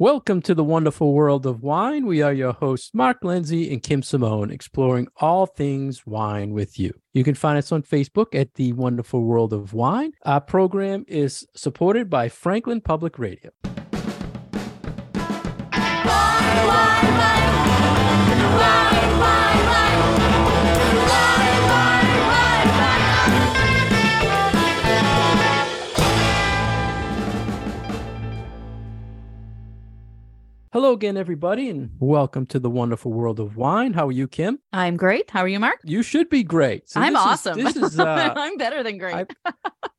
Welcome to the wonderful world of wine. We are your hosts, Mark Lindsay and Kim Simone, exploring all things wine with you. You can find us on Facebook at The Wonderful World of Wine. Our program is supported by Franklin Public Radio. Hello again, everybody, and welcome to the wonderful world of wine. How are you, Kim? I'm great. How are you, Mark? You should be great. So I'm this awesome. Is, this is uh, I'm better than great. I've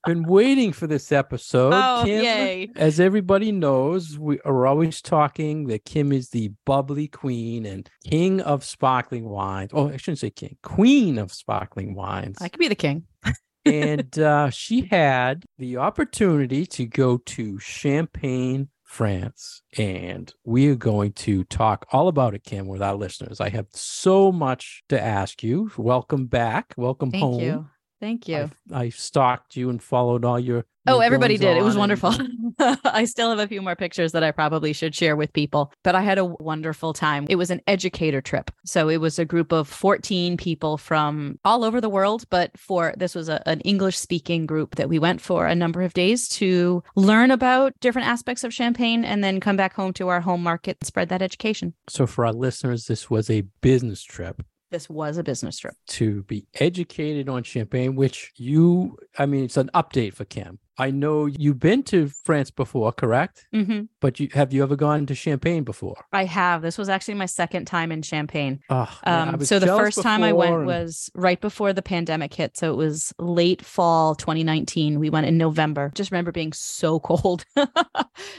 been waiting for this episode. Oh, Kim, yay. As everybody knows, we are always talking that Kim is the bubbly queen and king of sparkling wines. Oh, I shouldn't say king, queen of sparkling wines. I could be the king. and uh, she had the opportunity to go to Champagne, France. And we are going to talk all about it, Kim, with our listeners. I have so much to ask you. Welcome back. Welcome Thank home. you. Thank you. I, I stalked you and followed all your. oh, everybody did. It was wonderful. I still have a few more pictures that I probably should share with people, but I had a wonderful time. It was an educator trip. So it was a group of 14 people from all over the world, but for this was a, an English speaking group that we went for a number of days to learn about different aspects of Champagne and then come back home to our home market and spread that education. So, for our listeners, this was a business trip This was a business trip. to be educated on champagne, which you, I mean, it's an update for Kim. I know you've been to France before, correct? hmm But you have you ever gone to Champagne before? I have. This was actually my second time in Champagne. Oh, Um, so the first time I went and- was right before the pandemic hit. So it was late fall 2019. We went in November. Just remember being so cold,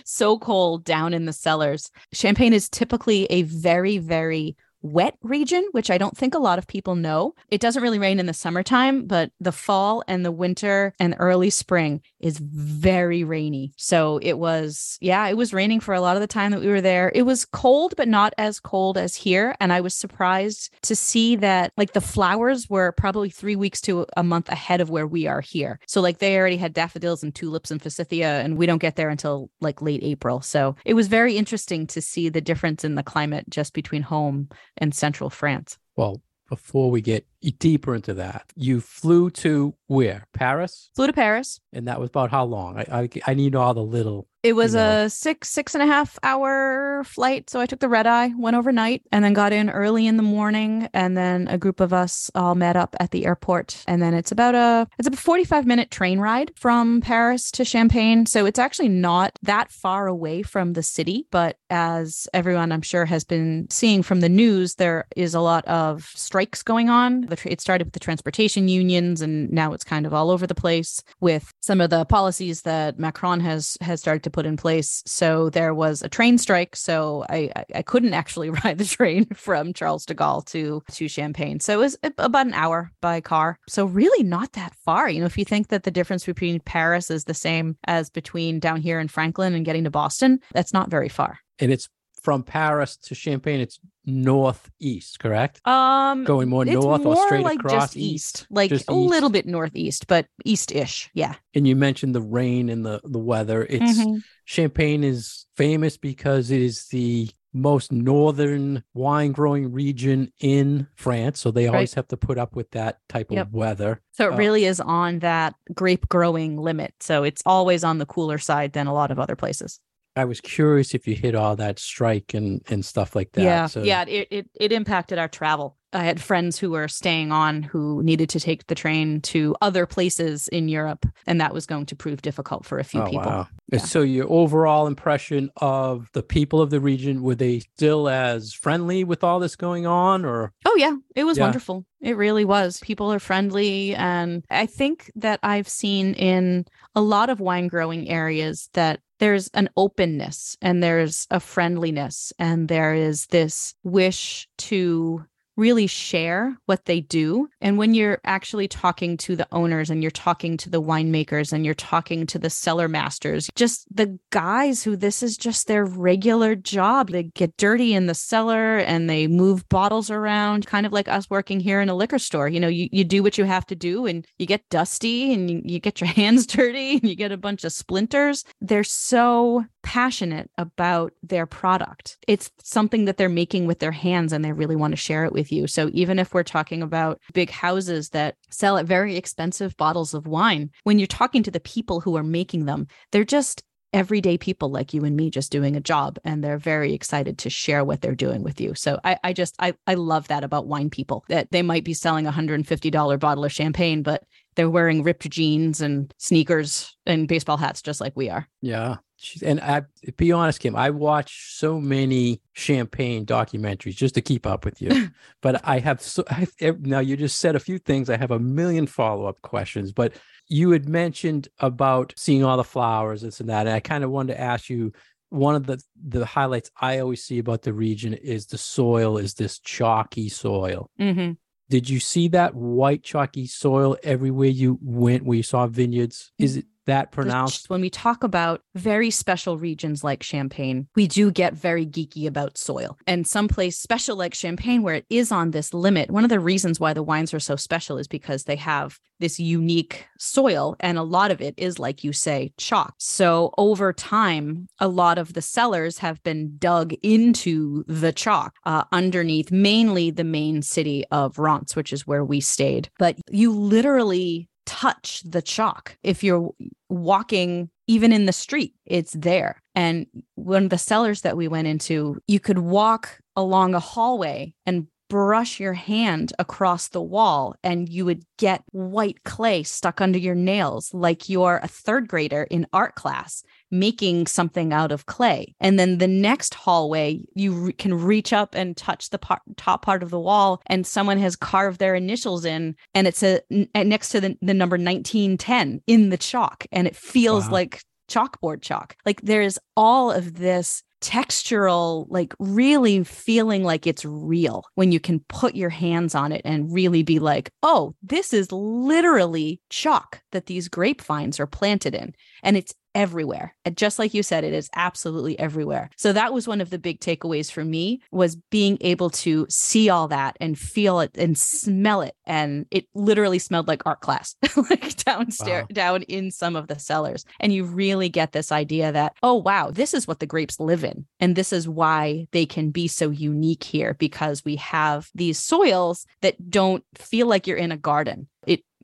so cold down in the cellars. Champagne is typically a very, very wet region, which I don't think a lot of people know. It doesn't really rain in the summertime, but the fall and the winter and early spring is very rainy. So it was, yeah, it was raining for a lot of the time that we were there. It was cold, but not as cold as here. And I was surprised to see that like the flowers were probably three weeks to a month ahead of where we are here. So like they already had daffodils and tulips and forsythia, and we don't get there until like late April. So it was very interesting to see the difference in the climate just between home and central France. Well, before we get deeper into that, you flew to where? Paris? Flew to Paris. And that was about how long? I I, I need all the little. It was know. a six, six and a half hour flight. So I took the red eye, went overnight, and then got in early in the morning. And then a group of us all met up at the airport. And then it's about a it's a 45 minute train ride from Paris to Champagne. So it's actually not that far away from the city. But as everyone I'm sure has been seeing from the news, there is a lot of strikes going on. It started with the transportation unions, and now it's kind of all over the place with some of the policies that Macron has has started to put in place. So there was a train strike. So I I- couldn't actually ride the train from Charles de Gaulle to to Champagne. So it was about an hour by car. So really not that far. You know, if you think that the difference between Paris is the same as between down here in Franklin and getting to Boston, that's not very far. And it's from Paris to Champagne. It's northeast, correct? Um Going more north or straight like across just east, like Just a little bit northeast, but east-ish. Yeah. And you mentioned the rain and the the weather. It's Mhm. Champagne is famous because it is the most northern wine growing region in France. So they always have to put up with that type Yep. of weather. So it Uh, really is on that grape growing limit. So it's always on the cooler side than a lot of other places. I was curious if you hit all that strike and and stuff like that. yeah. So Yeah. It, it it impacted our travel. I had friends who were staying on who needed to take the train to other places in Europe, and that was going to prove difficult for a few oh, people. Wow. Yeah. So your overall impression of the people of the region were they still as friendly with all this going on or Oh yeah, it was Yeah. wonderful. It really was. People are friendly and I think that I've seen in a lot of wine growing areas that there's an openness and there's a friendliness and there is this wish to really share what they do. And when you're actually talking to the owners and you're talking to the winemakers and you're talking to the cellar masters, just the guys who this is just their regular job. They get dirty in the cellar and they move bottles around, kind of like us working here in a liquor store. You know, you, you do what you have to do and you get dusty and you, you get your hands dirty and you get a bunch of splinters. They're so passionate about their product. It's something that they're making with their hands and they really want to share it with you. So even if we're talking about big houses that sell at very expensive bottles of wine, when you're talking to the people who are making them, they're just everyday people like you and me just doing a job and they're very excited to share what they're doing with you so i, I just I, I love that about wine people that they might be selling a $150 bottle of champagne but they're wearing ripped jeans and sneakers and baseball hats just like we are yeah and I be honest, Kim, I watch so many champagne documentaries just to keep up with you. but I have so I, now you just said a few things. I have a million follow up questions. But you had mentioned about seeing all the flowers, this and that. And I kind of wanted to ask you one of the the highlights I always see about the region is the soil is this chalky soil. Mm-hmm. Did you see that white chalky soil everywhere you went where you saw vineyards? Is it that pronounced. When we talk about very special regions like Champagne, we do get very geeky about soil. And someplace special like Champagne, where it is on this limit, one of the reasons why the wines are so special is because they have this unique soil. And a lot of it is, like you say, chalk. So over time, a lot of the cellars have been dug into the chalk uh, underneath mainly the main city of Reims, which is where we stayed. But you literally touch the chalk. If you're walking even in the street, it's there. And one of the cellars that we went into, you could walk along a hallway and brush your hand across the wall and you would get white clay stuck under your nails like you're a third grader in art class making something out of clay. And then the next hallway, you re- can reach up and touch the part, top part of the wall, and someone has carved their initials in, and it's a n- next to the, the number 1910 in the chalk, and it feels wow. like chalkboard chalk. Like there's all of this textural, like really feeling like it's real when you can put your hands on it and really be like, oh, this is literally chalk that these grapevines are planted in. And it's everywhere. And just like you said, it is absolutely everywhere. So that was one of the big takeaways for me was being able to see all that and feel it and smell it. And it literally smelled like art class, like downstairs, wow. down in some of the cellars. And you really get this idea that, oh, wow, this is what the grapes live in. And this is why they can be so unique here because we have these soils that don't feel like you're in a garden.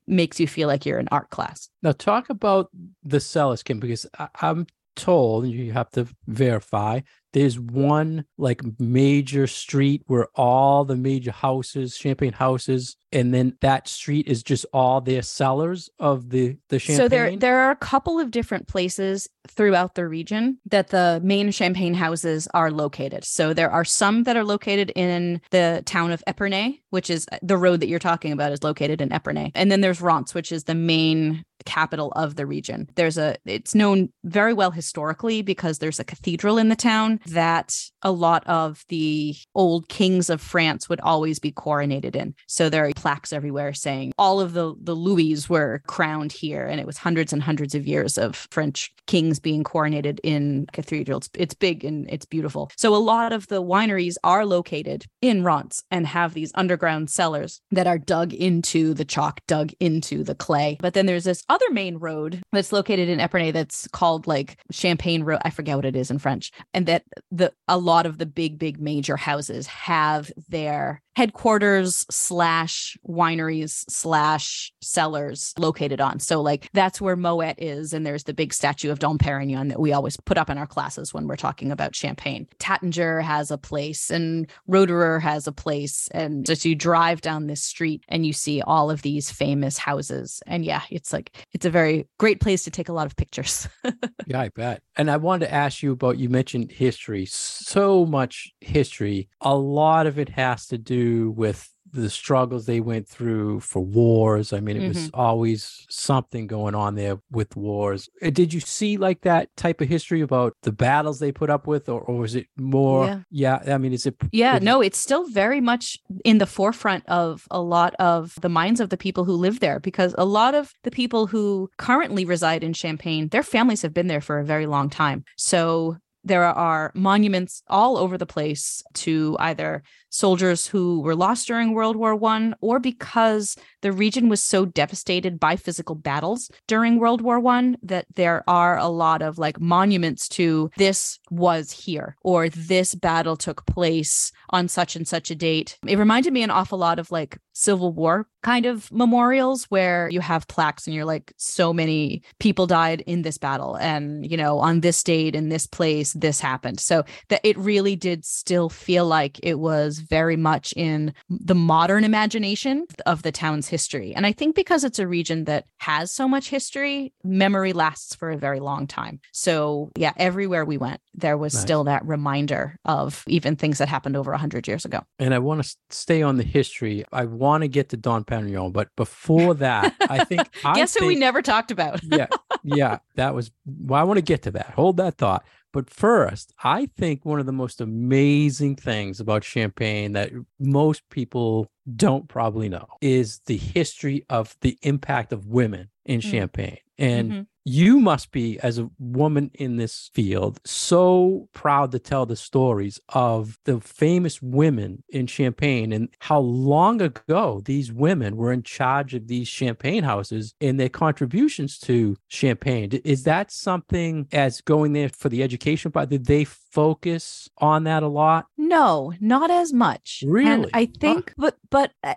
Makes you feel like you're in art class. Now, talk about the cellars, Kim, because I- I'm told you have to verify there's one like major street where all the major houses, champagne houses, and then that street is just all the cellars of the the champagne. So there there are a couple of different places throughout the region that the main champagne houses are located. So there are some that are located in the town of Epernay, which is the road that you're talking about is located in Epernay. And then there's Reims, which is the main capital of the region. There's a it's known very well historically because there's a cathedral in the town that a lot of the old kings of France would always be coronated in. So there are plaques everywhere saying all of the the Louis were crowned here and it was hundreds and hundreds of years of French kings being coronated in cathedrals. It's big and it's beautiful. So a lot of the wineries are located in Reims and have these underground cellars that are dug into the chalk, dug into the clay. But then there's this other main road that's located in Epernay that's called like Champagne Road. I forget what it is in French. And that the a lot of the big, big major houses have their headquarters slash wineries slash cellars located on. So like that's where Moet is. And there's the big statue of Dom Perignon that we always put up in our classes when we're talking about champagne. Taittinger has a place and Roederer has a place. And just you drive down this street and you see all of these famous houses. And yeah, it's like it's a very great place to take a lot of pictures. yeah, I bet. And I wanted to ask you about you mentioned history. So much history. A lot of it has to do with the struggles they went through for wars. I mean, it mm-hmm. was always something going on there with wars. Did you see like that type of history about the battles they put up with, or, or was it more? Yeah. yeah I mean, is it? Yeah, is no, it's still very much in the forefront of a lot of the minds of the people who live there because a lot of the people who currently reside in Champagne, their families have been there for a very long time. So there are monuments all over the place to either soldiers who were lost during World War One or because the region was so devastated by physical battles during World War One that there are a lot of like monuments to this was here or this battle took place on such and such a date. It reminded me an awful lot of like Civil War kind of memorials where you have plaques and you're like, so many people died in this battle. And, you know, on this date in this place, this happened. So that it really did still feel like it was very much in the modern imagination of the town's history. And I think because it's a region that has so much history, memory lasts for a very long time. So, yeah, everywhere we went, there was nice. still that reminder of even things that happened over 100 years ago. And I want to stay on the history. I want to get to Dom Perignon, but before that, I think guess I who we never talked about. yeah, yeah, that was. Well, I want to get to that. Hold that thought. But first, I think one of the most amazing things about Champagne that most people don't probably know is the history of the impact of women in mm. Champagne. And mm-hmm you must be as a woman in this field so proud to tell the stories of the famous women in champagne and how long ago these women were in charge of these champagne houses and their contributions to champagne is that something as going there for the education part did they focus on that a lot no not as much really and i think huh. but but uh,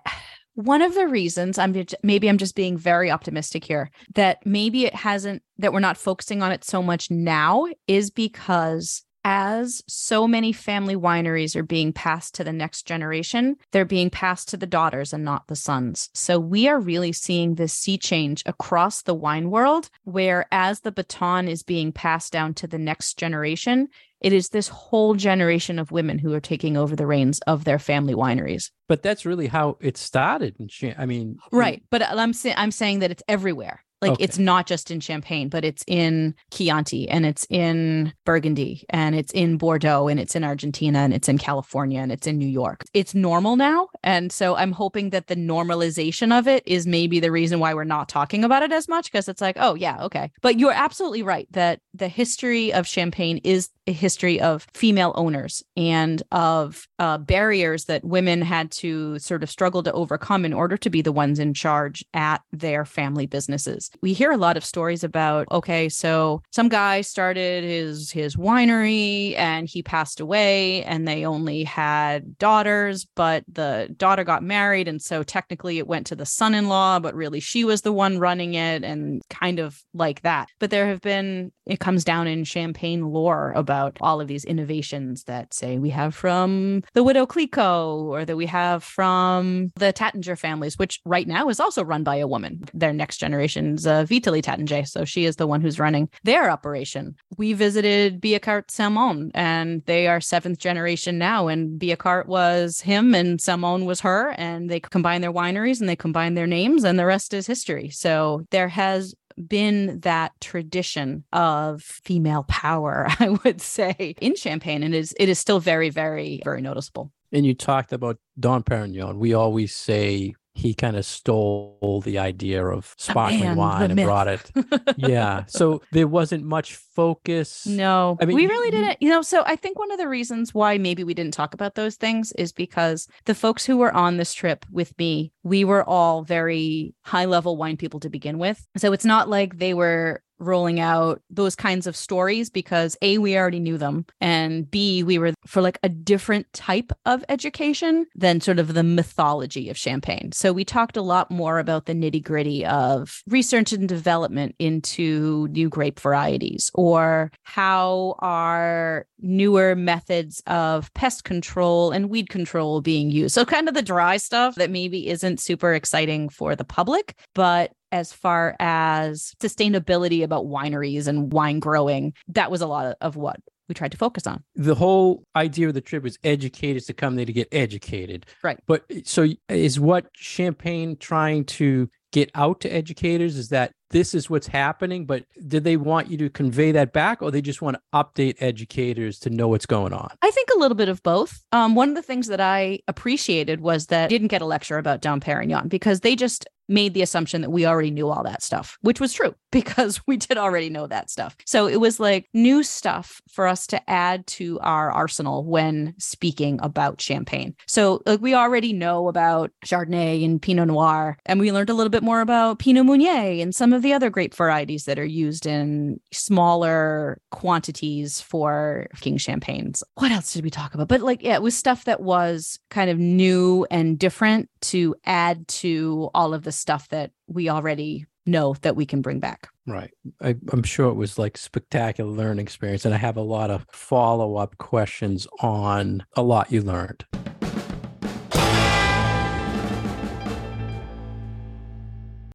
one of the reasons I'm maybe I'm just being very optimistic here that maybe it hasn't that we're not focusing on it so much now is because as so many family wineries are being passed to the next generation, they're being passed to the daughters and not the sons. So we are really seeing this sea change across the wine world, where as the baton is being passed down to the next generation, it is this whole generation of women who are taking over the reins of their family wineries. But that's really how it started. I mean, right. But I'm saying I'm saying that it's everywhere. Like okay. it's not just in Champagne, but it's in Chianti and it's in Burgundy and it's in Bordeaux and it's in Argentina and it's in California and it's in New York. It's normal now. And so I'm hoping that the normalization of it is maybe the reason why we're not talking about it as much because it's like, oh, yeah, okay. But you're absolutely right that the history of Champagne is a history of female owners and of uh, barriers that women had to sort of struggle to overcome in order to be the ones in charge at their family businesses. We hear a lot of stories about okay so some guy started his his winery and he passed away and they only had daughters but the daughter got married and so technically it went to the son-in-law but really she was the one running it and kind of like that. But there have been it comes down in champagne lore about all of these innovations that say we have from the widow Clicquot or that we have from the Taittinger families which right now is also run by a woman their next generations uh, Vitalie Taittinger. So she is the one who's running their operation. We visited Billecart Salmon, and they are seventh generation now. And Billecart was him, and Salmon was her, and they combine their wineries and they combine their names, and the rest is history. So there has been that tradition of female power, I would say, in Champagne, and it is it is still very, very, very noticeable. And you talked about Dom Perignon. We always say he kind of stole the idea of sparkling man, wine and myth. brought it. yeah. So there wasn't much focus. No, I mean, we really didn't. You know, so I think one of the reasons why maybe we didn't talk about those things is because the folks who were on this trip with me, we were all very high level wine people to begin with. So it's not like they were rolling out those kinds of stories because A, we already knew them, and B, we were for like a different type of education than sort of the mythology of champagne. So we talked a lot more about the nitty gritty of research and development into new grape varieties or how are newer methods of pest control and weed control being used. So kind of the dry stuff that maybe isn't super exciting for the public, but as far as sustainability about wineries and wine growing. That was a lot of what we tried to focus on. The whole idea of the trip was educators to come there to get educated. Right. But so is what Champagne trying to get out to educators is that this is what's happening, but did they want you to convey that back or they just want to update educators to know what's going on? I think a little bit of both. Um, one of the things that I appreciated was that I didn't get a lecture about Dom Perignon because they just made the assumption that we already knew all that stuff, which was true because we did already know that stuff. So it was like new stuff for us to add to our arsenal when speaking about champagne. So like we already know about Chardonnay and Pinot Noir, and we learned a little bit more about Pinot Meunier and some of the other grape varieties that are used in smaller quantities for king champagnes. What else did we talk about? But like, yeah, it was stuff that was kind of new and different to add to all of the stuff that we already know that we can bring back. Right. I, am sure it was like spectacular learning experience. And I have a lot of follow up questions on a lot you learned.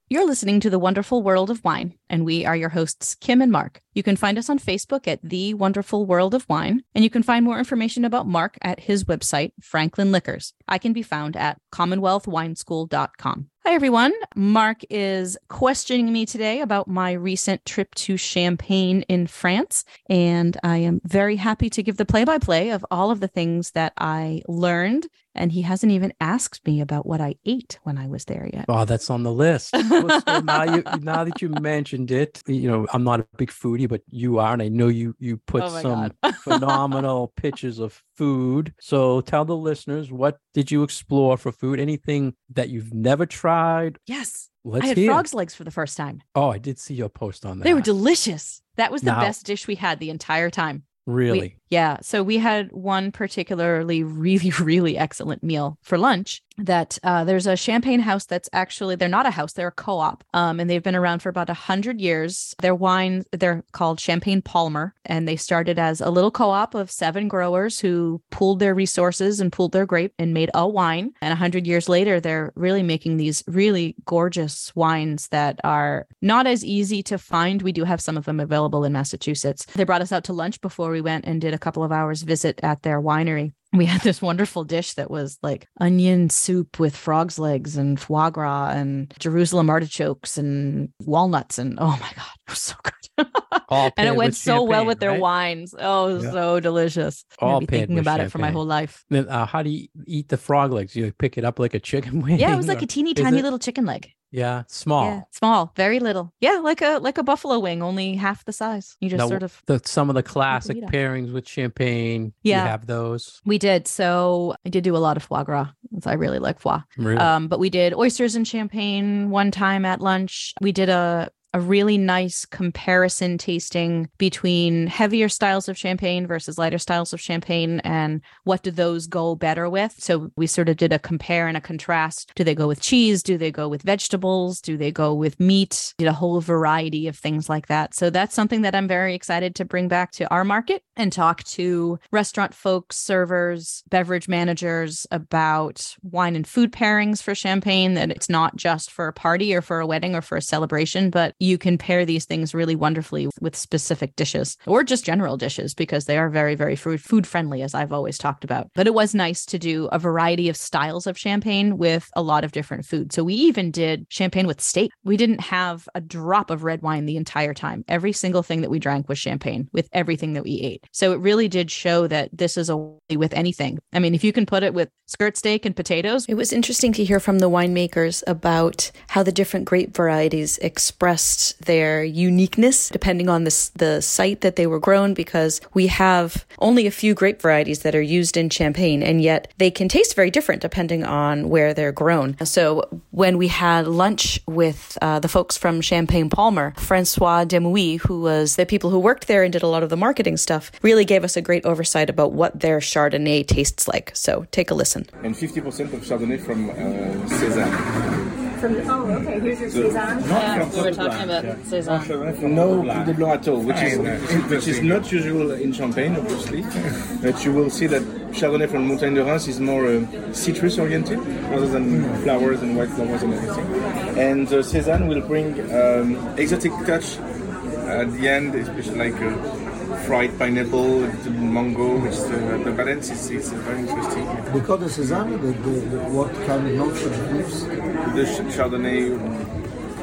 You're listening to The Wonderful World of Wine, and we are your hosts, Kim and Mark. You can find us on Facebook at The Wonderful World of Wine, and you can find more information about Mark at his website, Franklin Liquors. I can be found at commonwealthwineschool.com. Hi, everyone. Mark is questioning me today about my recent trip to Champagne in France. And I am very happy to give the play by play of all of the things that I learned. And he hasn't even asked me about what I ate when I was there yet. Oh, that's on the list. so now, you, now that you mentioned it, you know, I'm not a big foodie, but you are. And I know you, you put oh some phenomenal pictures of food. So tell the listeners, what did you explore for food? Anything that you've never tried? Yes. Let's I had hear. frog's legs for the first time. Oh, I did see your post on that. They were delicious. That was the Now- best dish we had the entire time. Really? We- yeah. So we had one particularly really, really excellent meal for lunch that uh, there's a champagne house that's actually, they're not a house, they're a co op. Um, and they've been around for about a hundred years. Their wine, they're called Champagne Palmer. And they started as a little co op of seven growers who pooled their resources and pooled their grape and made a wine. And a hundred years later, they're really making these really gorgeous wines that are not as easy to find. We do have some of them available in Massachusetts. They brought us out to lunch before we went and did a couple of hours visit at their winery. We had this wonderful dish that was like onion soup with frog's legs and foie gras and Jerusalem artichokes and walnuts. And oh my God, it was so good. And it went so well with their right? wines. Oh, Yeah. so delicious. I'm All gonna be thinking about it for my whole life. Then uh, how do you eat the frog legs? You pick it up like a chicken wing? Yeah, it was like a teeny tiny it? little chicken leg. Yeah, small. Yeah, small, very little. Yeah, like a like a buffalo wing, only half the size. You just Now, sort of The some of the classic pairings with champagne. Yeah. you have those. we did. So I did do a lot of foie gras. I really like foie. Really? Um, but we did oysters and champagne one time at lunch. We did a a really nice comparison tasting between heavier styles of champagne versus lighter styles of champagne and what do those go better with. So we sort of did a compare and a contrast. Do they go with cheese? Do they go with vegetables? Do they go with meat? Did a whole variety of things like that. So that's something that I'm very excited to bring back to our market and talk to restaurant folks, servers, beverage managers about wine and food pairings for champagne, that it's not just for a party or for a wedding or for a celebration, but you can pair these things really wonderfully with specific dishes or just general dishes because they are very, very food friendly, as I've always talked about. But it was nice to do a variety of styles of champagne with a lot of different food. So we even did champagne with steak. We didn't have a drop of red wine the entire time. Every single thing that we drank was champagne with everything that we ate. So it really did show that this is a with anything. I mean, if you can put it with skirt steak and potatoes, It was interesting to hear from the winemakers about how the different grape varieties their uniqueness depending on the, the site that they were grown because we have only a few grape varieties that are used in Champagne and yet they can taste very different depending on where they're grown. So when we had lunch with uh, the folks from Champagne Palmer, Francois Demouy, who was the people who worked there and did a lot of the marketing stuff, really gave us a great oversight about what their Chardonnay tastes like. So take a listen. and 50% of Chardonnay from uh, Sézanne. From the, oh, okay. Here's your Sézanne. we were talking about Sézanne. No Pied de Blanc at all, which is which is not usual in Champagne, obviously. but you will see that Chardonnay from Montagne de Reims is more uh, citrus oriented rather than flowers and white flowers and everything. And uh, Sézanne will bring um, exotic touch at the end, especially like. Uh, Fried pineapple, little mango, which is, uh, the balance is, is very interesting. We call the Sézanne, the, the, the, what kind of notes it gives? The Chardonnay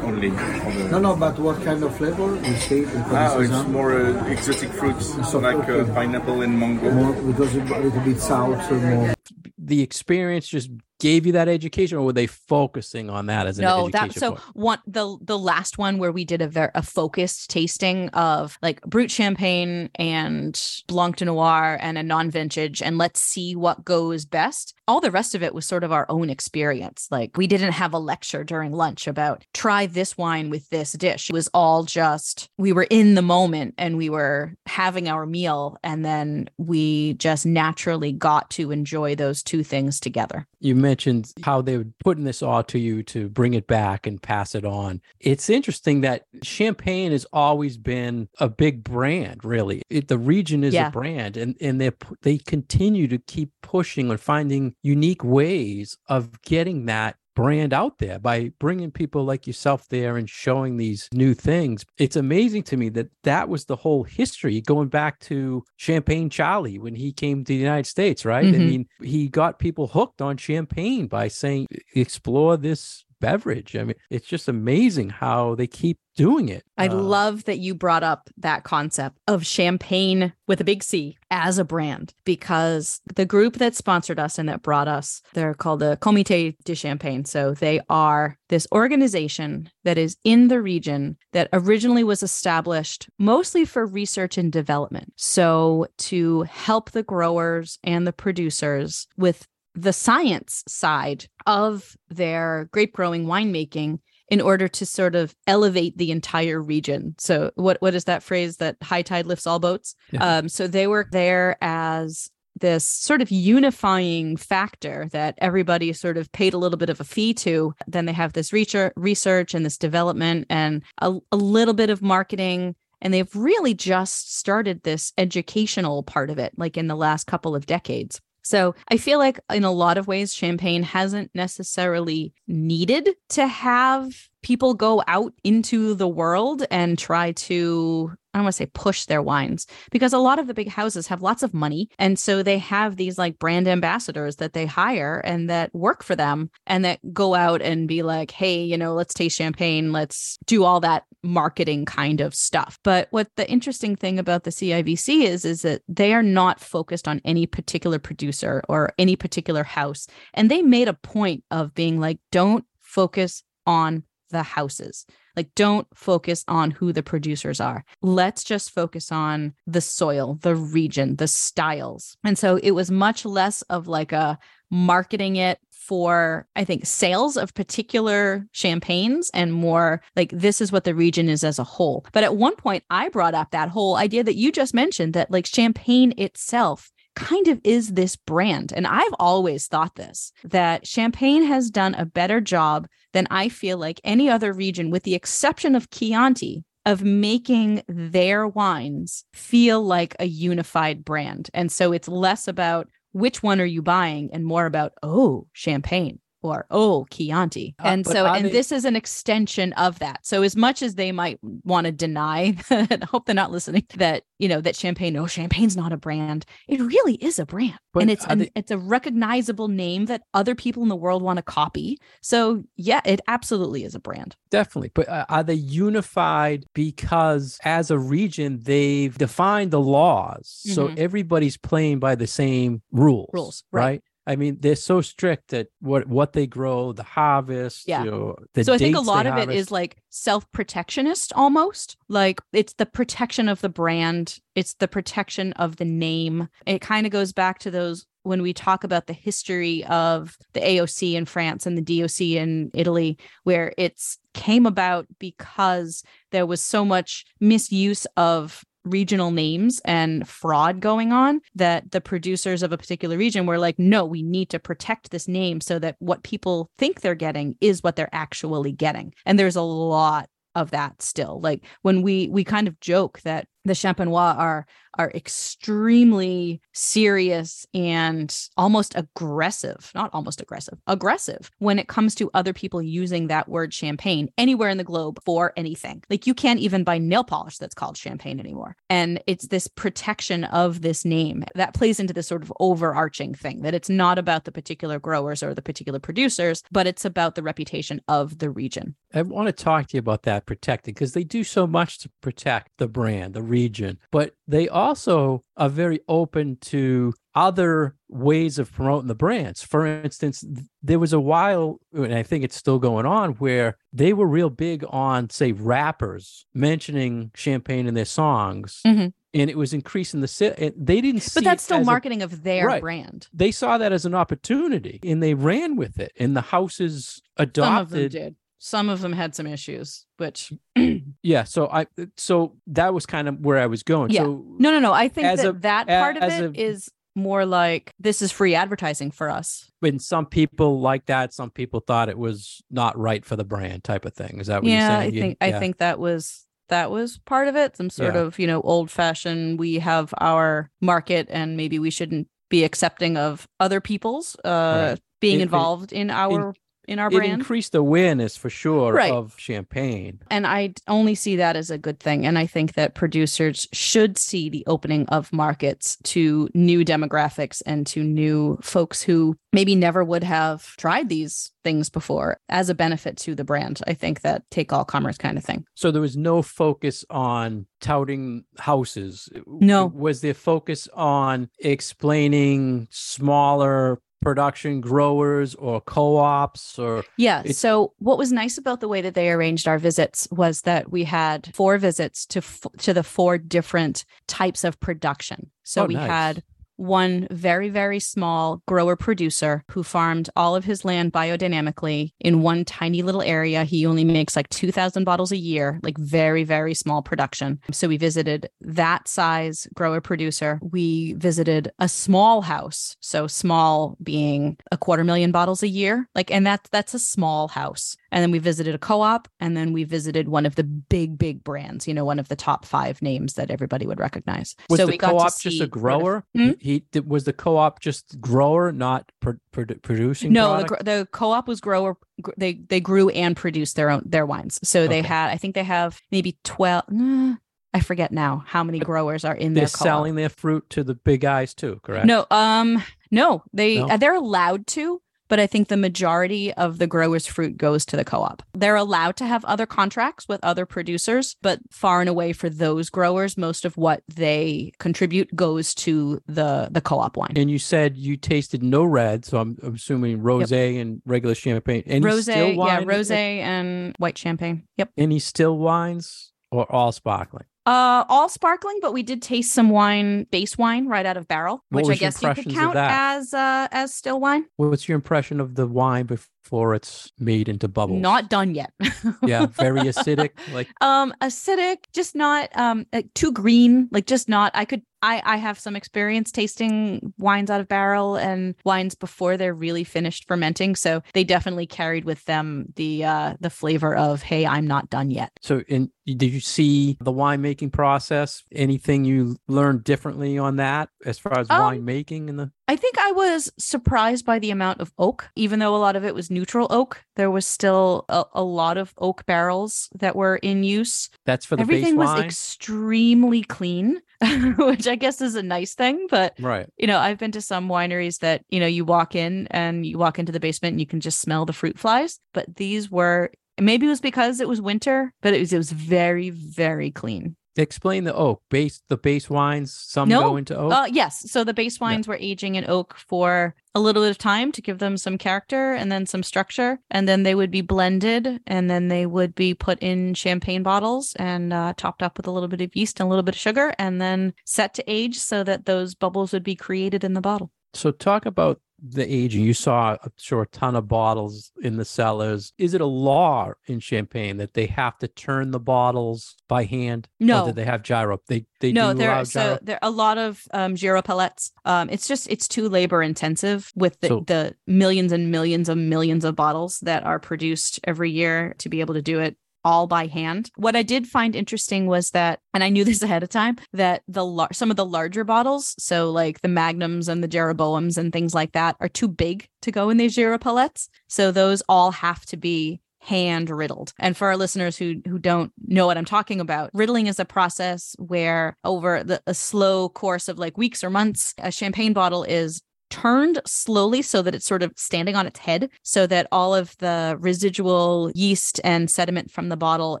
only. the- No, no, but what kind of flavor? We say we Ah, it's Sézanne. more uh, exotic fruits, So, like uh, pineapple and mango. More, because it's a little bit sour, more. the experience just gave you that education, or were they focusing on that as an no that so point? one the the last one where we did a ver- a focused tasting of like brut champagne and blanc de noir and a non-vintage and let's see what goes best. All the rest of it was sort of our own experience. Like we didn't have a lecture during lunch about try this wine with this dish. It was all just we were in the moment and we were having our meal and then we just naturally got to enjoy those two things together. You mentioned how they were putting this all to you to bring it back and pass it on. It's interesting that champagne has always been a big brand, really. It, the region is Yeah. a brand, and and they they continue to keep pushing and finding unique ways of getting that brand out there by bringing people like yourself there and showing these new things. It's amazing to me that that was the whole history going back to Champagne Charlie when he came to the United States, right? I Mhm. mean, he got people hooked on champagne by saying, explore this beverage. I mean, it's just amazing how they keep doing it. I Uh, love that you brought up that concept of champagne with a big C as a brand because the group that sponsored us and that brought us, they're called the Comité de Champagne. So they are this organization that is in the region that originally was established mostly for research and development. So to help the growers and the producers with the science side of their grape growing winemaking in order to sort of elevate the entire region. So what what is that phrase that high tide lifts all boats? Yeah. Um, so they were there as this sort of unifying factor that everybody sort of paid a little bit of a fee to. Then they have this research, research and this development and a, a little bit of marketing. And they've really just started this educational part of it, like in the last couple of decades. So I feel like in a lot of ways, Champagne hasn't necessarily needed to have people go out into the world and try to I don't want to say push their wines because a lot of the big houses have lots of money. And so they have these like brand ambassadors that they hire and that work for them and that go out and be like, hey, you know, let's taste champagne. Let's do all that marketing kind of stuff. But what the interesting thing about the CIVC is, is that they are not focused on any particular producer or any particular house. And they made a point of being like, don't focus on the houses. Like, don't focus on who the producers are. Let's just focus on the soil, the region, the styles. And so it was much less of like a marketing it for, I think, sales of particular champagnes and more like this is what the region is as a whole. But at one point, I brought up that whole idea that you just mentioned that like champagne itself kind of is this brand. And I've always thought this that Champagne has done a better job than I feel like any other region, with the exception of Chianti, of making their wines feel like a unified brand. And so it's less about which one are you buying and more about, oh, Champagne or oh Chianti. Uh, And so and they- this is an extension of that. So as much as they might want to deny, and I hope they're not listening, that you know that champagne, no, champagne's not a brand. It really is a brand. But and it's an, they- it's a recognizable name that other people in the world want to copy. So yeah, it absolutely is a brand. Definitely. But uh, are they unified because as a region, they've defined the laws. So Mhm. everybody's playing by the same rules. Rules, right. I mean, they're so strict that what what they grow, the harvest, Yeah. you know, the so I think a lot of it is like self-protectionist almost. Like it's the protection of the brand, it's the protection of the name. It kind of goes back to those when we talk about the history of the AOC in France and the DOC in Italy where it's came about because there was so much misuse of regional names and fraud going on that the producers of a particular region were like no we need to protect this name so that what people think they're getting is what they're actually getting. And there's a lot of that still. Like when we we kind of joke that the champenois are are extremely serious and almost aggressive not almost aggressive aggressive when it comes to other people using that word champagne anywhere in the globe for anything. Like you can't even buy nail polish that's called champagne anymore. And it's this protection of this name that plays into this sort of overarching thing that it's not about the particular growers or the particular producers but it's about the reputation of the region. I want to talk to you about that protecting because they do so much to protect the brand, the region. But they also are very open to other ways of promoting the brands. For instance, there was a while, and I think it's still going on, where they were real big on, say, rappers mentioning champagne in their songs. Mhm. And it was increasing the sale. They didn't see But that's still as a- marketing of their Right. brand. they saw that as an opportunity and they ran with it. And the houses Some of them adopted. Some of them had some issues, which Yeah, so I so that was kind of where I was going. Yeah. So no, no, no. I think that a- that part of it a- is more like this is free advertising for us. when some people like that, some people thought it was not right for the brand type of thing. Is that what yeah, you're I saying? You- think I think that was that was part of it. Some sort Yeah. of you know old fashioned. We have our market, and maybe we shouldn't be accepting of other people's uh Right. being involved in our in our it brand. increased awareness for sure Right. of champagne. and I only see that as a good thing. And I think that producers should see the opening of markets to new demographics and to new folks who maybe never would have tried these things before as a benefit to the brand. I think that take all commerce kind of thing. So there was no focus on touting houses. No. Was there focus on explaining smaller production growers or co-ops or Yeah. So what was nice about the way that they arranged our visits was that we had four visits to f- to the four different types of production. So Oh, we nice. had one very very small grower producer who farmed all of his land biodynamically in one tiny little area. He only makes like 2000 bottles a year, like very very small production. So we visited that size grower producer. We visited a small house, so small being a quarter million bottles a year. Like and that's that's a small house. And then we visited a co-op and then we visited one of the big big brands, you know, one of the top 5 names that everybody would recognize. was so the we got to co-op just a sort of- grower? Hmm? He was the co-op just grower, not pro- produ- producing. No, the, product? the co-op was grower. They they grew and produced their own their wines. So they Okay. had, I think they have maybe twelve. Nah, I forget now how many growers are in they're their selling their fruit to the big guys too, correct? No, um, no, they No? uh, they're allowed to, but I think the majority of the growers' fruit goes to the co-op. They're allowed to have other contracts with other producers, but far and away for those growers, most of what they contribute goes to the the co-op wine. And you said you tasted no red, so I'm, I'm assuming rosé and regular champagne. Any still yeah, rosé and white champagne. Yep. Any still wines or all sparkling? Uh, all sparkling, but we did taste some wine, base wine, right out of barrel, What which I guess you could count as uh as still wine. What's your impression of the wine before it's made into bubbles? Not done yet. yeah, very acidic. Like um acidic just not um like too green like just not i could i i have some experience tasting wines out of barrel and wines before they're really finished fermenting so they definitely carried with them the uh the flavor of hey i'm not done yet so. In did you see the winemaking process? Anything you learned differently on that as far as Um, winemaking in the? I think I was surprised by the amount of oak. Even though a lot of it was neutral oak, there was still a, a lot of oak barrels that were in use. That's for the Everything was extremely clean, which I guess is a nice thing. But right? you know, I've been to some wineries that, you know, you walk in and you walk into the basement and you can just smell the fruit flies. But these were maybe it was because it was winter, but it was it was very, very clean. Explain the oak base. The base wines. Some No, go into oak. Uh yes. So the base wines were aging in oak for a little bit of time to give them some character and then some structure. And then they would be blended and then they would be put in champagne bottles and uh, topped up with a little bit of yeast and a little bit of sugar and then set to age so that those bubbles would be created in the bottle. So talk about the aging. You saw, I'm sure, a ton of bottles in the cellars. Is it a law in Champagne that they have to turn the bottles by hand? Or No. do they have gyro? They they no, do there are so there are a lot of um gyropalettes. Um it's just it's too labor intensive with the, So- the millions and millions of millions of bottles that are produced every year to be able to do it all by hand. What I did find interesting was that and I knew this ahead of time that the lar- some of the larger bottles, so like the magnums and the jeroboams and things like that are too big to go in these gyropalettes. So those all have to be hand riddled. And for our listeners who who don't know what I'm talking about, riddling is a process where over the, a slow course of like weeks or months, a champagne bottle is turned slowly so that it's sort of standing on its head so that all of the residual yeast and sediment from the bottle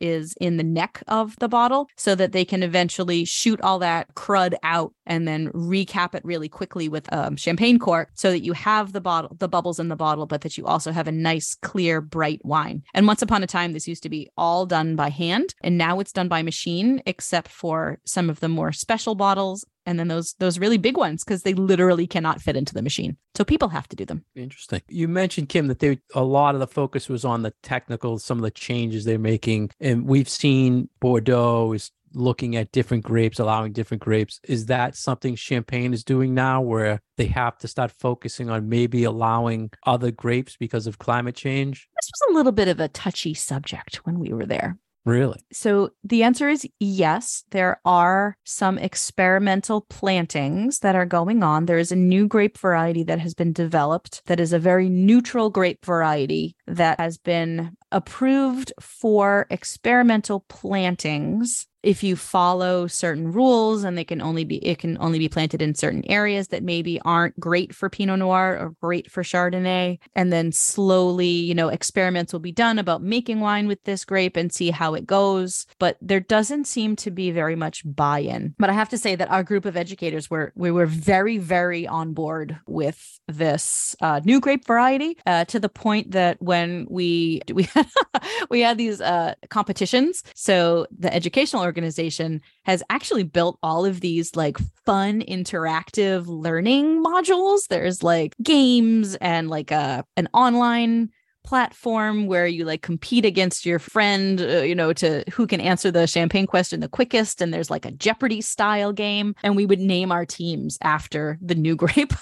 is in the neck of the bottle so that they can eventually shoot all that crud out and then recap it really quickly with um, champagne cork so that you have the bottle the bubbles in the bottle but that you also have a nice clear bright wine. And once upon a time this used to be all done by hand and now it's done by machine except for some of the more special bottles and then those those really big ones because they literally cannot fit into the machine so people have to do them Interesting. You mentioned Kim that they a lot of the focus was on the technical, some of the changes they're making, and we've seen Bordeaux is looking at different grapes, allowing different grapes. Is that something Champagne is doing now, where they have to start focusing on maybe allowing other grapes because of climate change? this was a little bit of a touchy subject when we were there Really? So the answer is yes. There are some experimental plantings that are going on. There is a new grape variety that has been developed that is a very neutral grape variety that has been approved for experimental plantings. If you follow certain rules and they can only be it can only be planted in certain areas that maybe aren't great for pinot noir or great for chardonnay and then slowly you know experiments will be done about making wine with this grape and see how it goes. But there doesn't seem to be very much buy-in. But i have to say that our group of educators were we were very very on board with this uh, new grape variety uh, to the point that when we we we had these uh, competitions. So the educational organization has actually built all of these like fun interactive learning modules. There's like games and like a an online platform where you like compete against your friend uh, you know to who can answer the champagne question the quickest. And there's like a jeopardy style game. And we would name our teams after the new grape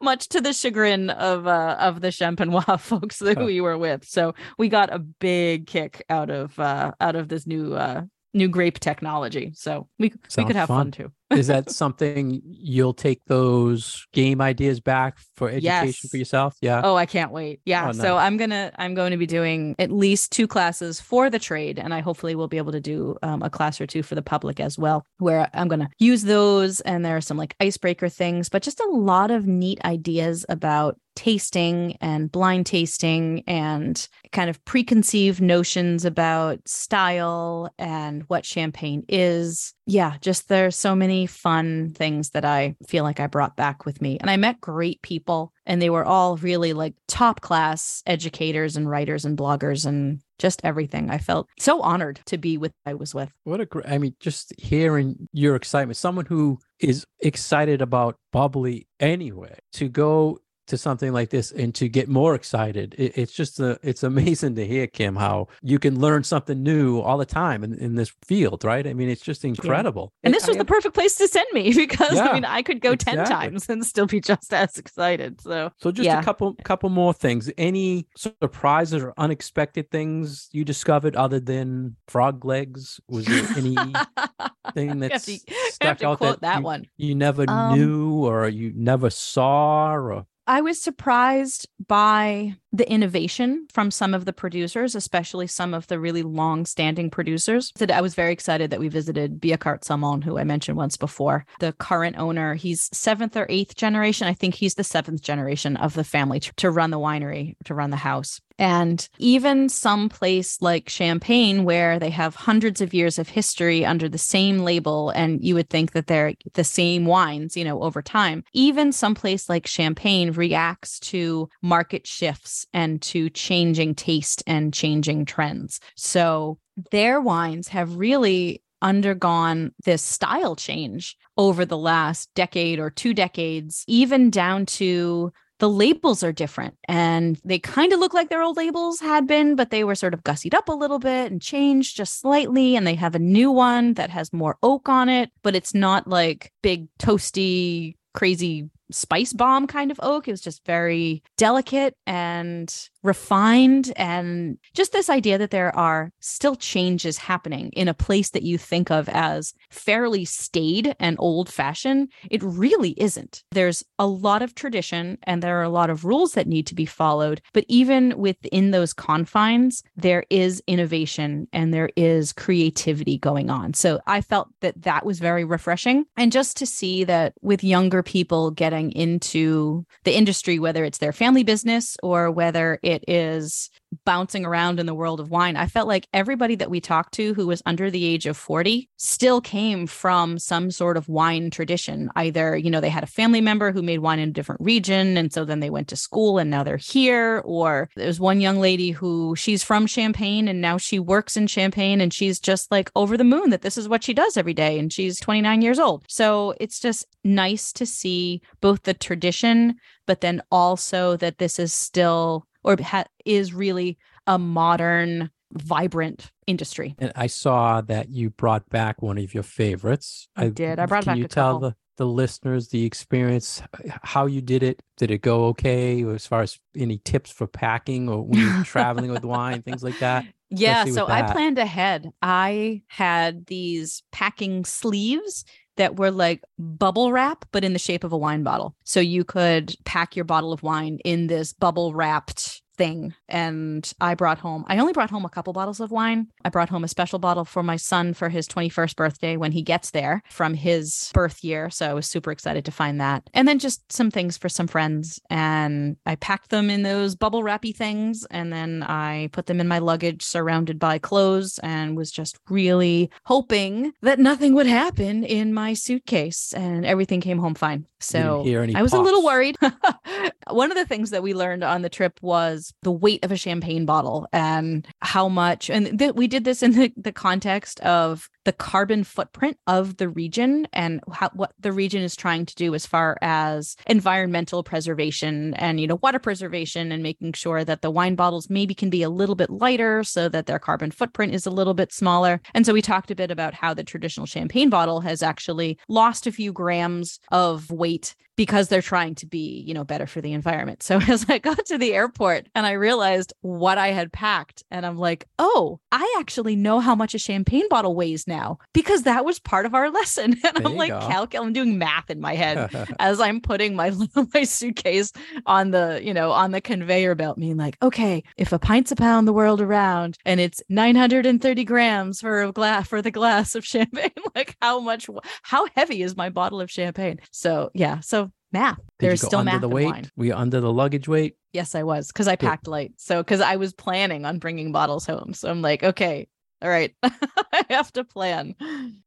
much to the chagrin of uh, of the champenois folks that we were with. So we got a big kick out of uh out of this new uh new grape technology. So we, we could have fun, fun. too Is that something you'll take those game ideas back for education Yes. for yourself? Yeah. Oh, I can't wait. Yeah. Oh, So. I'm gonna I'm going to be doing at least two classes for the trade, and I hopefully will be able to do um, a class or two for the public as well, where I'm gonna use those. And there are some like icebreaker things, but just a lot of neat ideas about tasting and blind tasting and kind of preconceived notions about style and what champagne is. Yeah, just there's so many fun things that I feel like I brought back with me. And I met great people and they were all really like top class educators and writers and bloggers and just everything. I felt so honored to be with I was with. What a great, I mean, just hearing your excitement, someone who is excited about bubbly anyway, to go to something like this and to get more excited. It, it's just a, it's amazing to hear, Kim, how you can learn something new all the time in, in this field, right? I mean, it's just incredible. And this was I the perfect place to send me because Yeah, I mean I could go 10 times and still be just as excited. So So just Yeah. a couple couple more things. Any surprises or unexpected things you discovered other than frog legs? Was there anything I have that's to, stuck have to out quote that you, one. you never Um, knew or you never saw or I was surprised by the innovation from some of the producers, especially some of the really long standing producers. I was very excited that we visited Billecart Salmon, who I mentioned once before. The current owner, he's seventh or eighth generation. I think he's the seventh generation of the family to, to run the winery, to run the house. And even some place like Champagne, where they have hundreds of years of history under the same label, and you would think that they're the same wines, you know, over time, even some place like Champagne reacts to market shifts and to changing taste and changing trends. So their wines have really undergone this style change over the last decade or two decades, even down to the labels are different and they kind of look like their old labels had been, but they were sort of gussied up a little bit and changed just slightly. And they have a new one that has more oak on it, but it's not like big, toasty, crazy spice bomb kind of oak. It was just very delicate and refined. And just this idea that there are still changes happening in a place that you think of as fairly staid and old fashioned, it really isn't. There's a lot of tradition and there are a lot of rules that need to be followed. But even within those confines, there is innovation and there is creativity going on. So I felt that that was very refreshing. And just to see that with younger people getting getting into the industry, whether it's their family business or whether it is bouncing around in the world of wine. I felt like everybody that we talked to who was under the age of 40 still came from some sort of wine tradition. Either, you know, they had a family member who made wine in a different region. And so then they went to school and now they're here. Or there's one young lady who she's from Champagne and now she works in Champagne and she's just like over the moon that this is what she does every day. And she's 29 years old. So it's just nice to see both the tradition, but then also that this is still or ha- is really a modern vibrant industry. And I saw that you brought back one of your favorites. I did. I brought can back Can you tell couple. the the listeners the experience, how you did it? Did it go okay as far as any tips for packing or when you're traveling with wine, things like that? Yeah, so I planned ahead. I had these packing sleeves that were like bubble wrap, but in the shape of a wine bottle. So you could pack your bottle of wine in this bubble wrapped thing. And I brought home, I only brought home a couple bottles of wine. I brought home a special bottle for my son for his 21st birthday when he gets there from his birth year. So I was super excited to find that. And then just some things for some friends. And I packed them in those bubble wrappy things. And then I put them in my luggage surrounded by clothes and was just really hoping that nothing would happen in my suitcase. And everything came home fine. So didn't hear any I was a little worried. One of the things that we learned on the trip was the weight of a champagne bottle and how much, and th- we did this in the, the context of the carbon footprint of the region and how, what the region is trying to do as far as environmental preservation and you know water preservation and making sure that the wine bottles maybe can be a little bit lighter so that their carbon footprint is a little bit smaller and so we talked a bit about how the traditional champagne bottle has actually lost a few grams of weight because they're trying to be, you know, better for the environment. So as I got to the airport and I realized what I had packed, and I'm like, oh, I actually know how much a champagne bottle weighs now because that was part of our lesson. And There I'm like, calculating, I'm doing math in my head as I'm putting my my suitcase on the, you know, on the conveyor belt, being like, okay, if a pint's a pound the world around and it's 930 grams for a glass for the glass of champagne, like how much how heavy is my bottle of champagne? So yeah, so math. Did There's still under math the weight? wine. Were you under the luggage weight? Yes, I was because I packed light. So because I was planning on bringing bottles home. So I'm like, okay, all right, I have to plan.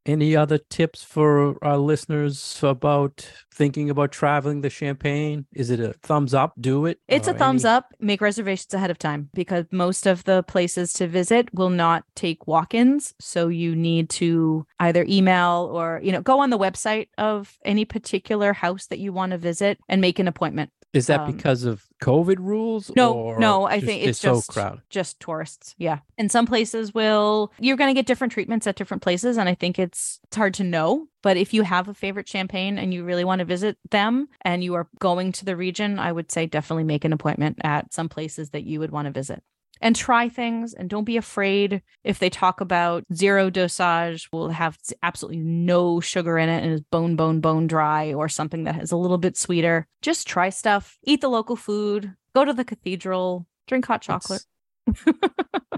Any other tips for our listeners about thinking about traveling the Champagne? Is it a thumbs up? Do it. It's a thumbs any- up. Make reservations ahead of time because most of the places to visit will not take walk-ins. So you need to either email or, you know, go on the website of any particular house that you want to visit and make an appointment. Is that um, because of COVID rules? No, or no, I just think it's so just crowded. just tourists. Yeah. And some places will you're going to get different treatments at different places and I think it's it's hard to know, but if you have a favorite champagne and you really want to visit them and you are going to the region, I would say definitely make an appointment at some places that you would want to visit. And try things and don't be afraid if they talk about zero dosage will have absolutely no sugar in it and is bone bone bone dry or something that is a little bit sweeter. Just try stuff, eat the local food, go to the cathedral, drink hot chocolate.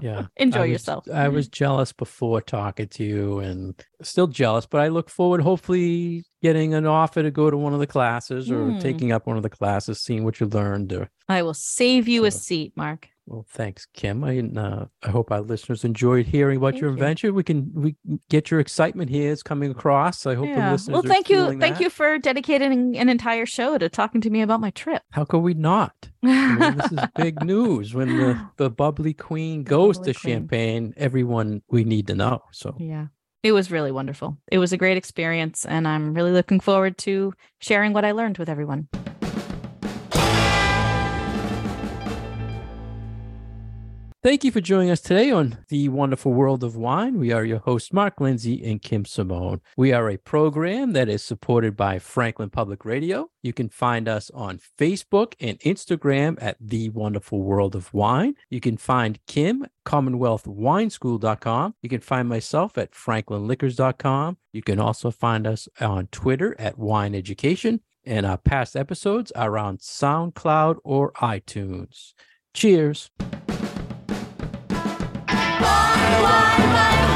Yeah. Enjoy I was- yourself. I was jealous before talking to you and still jealous, but I look forward hopefully getting an offer to go to one of the classes or Hmm. taking up one of the classes, seeing what you learned. Or, I will save you a seat, Mark. Well, thanks, Kim. I uh, I hope our listeners enjoyed hearing about Thank your you. We can we get your excitement here is coming across. I hope the Yeah. listeners Well, thank you. Thank that. you for dedicating an entire show to talking to me about my trip. How could we not? I mean, this is big news. When the, the bubbly queen goes bubbly to queen. Champagne, everyone we need to know. So Yeah. It was really wonderful. It was a great experience, and I'm really looking forward to sharing what I learned with everyone. Thank you for joining us today on The Wonderful World of Wine. We are your hosts, Mark Lindsay and Kim Simone. We are a program that is supported by Franklin Public Radio. You can find us on Facebook and Instagram at The Wonderful World of Wine. You can find Kim CommonwealthWineSchool.com. You can find myself at FranklinLiquors.com. You can also find us on Twitter at Wine Education. And our past episodes are on SoundCloud or iTunes. Cheers why, why, why?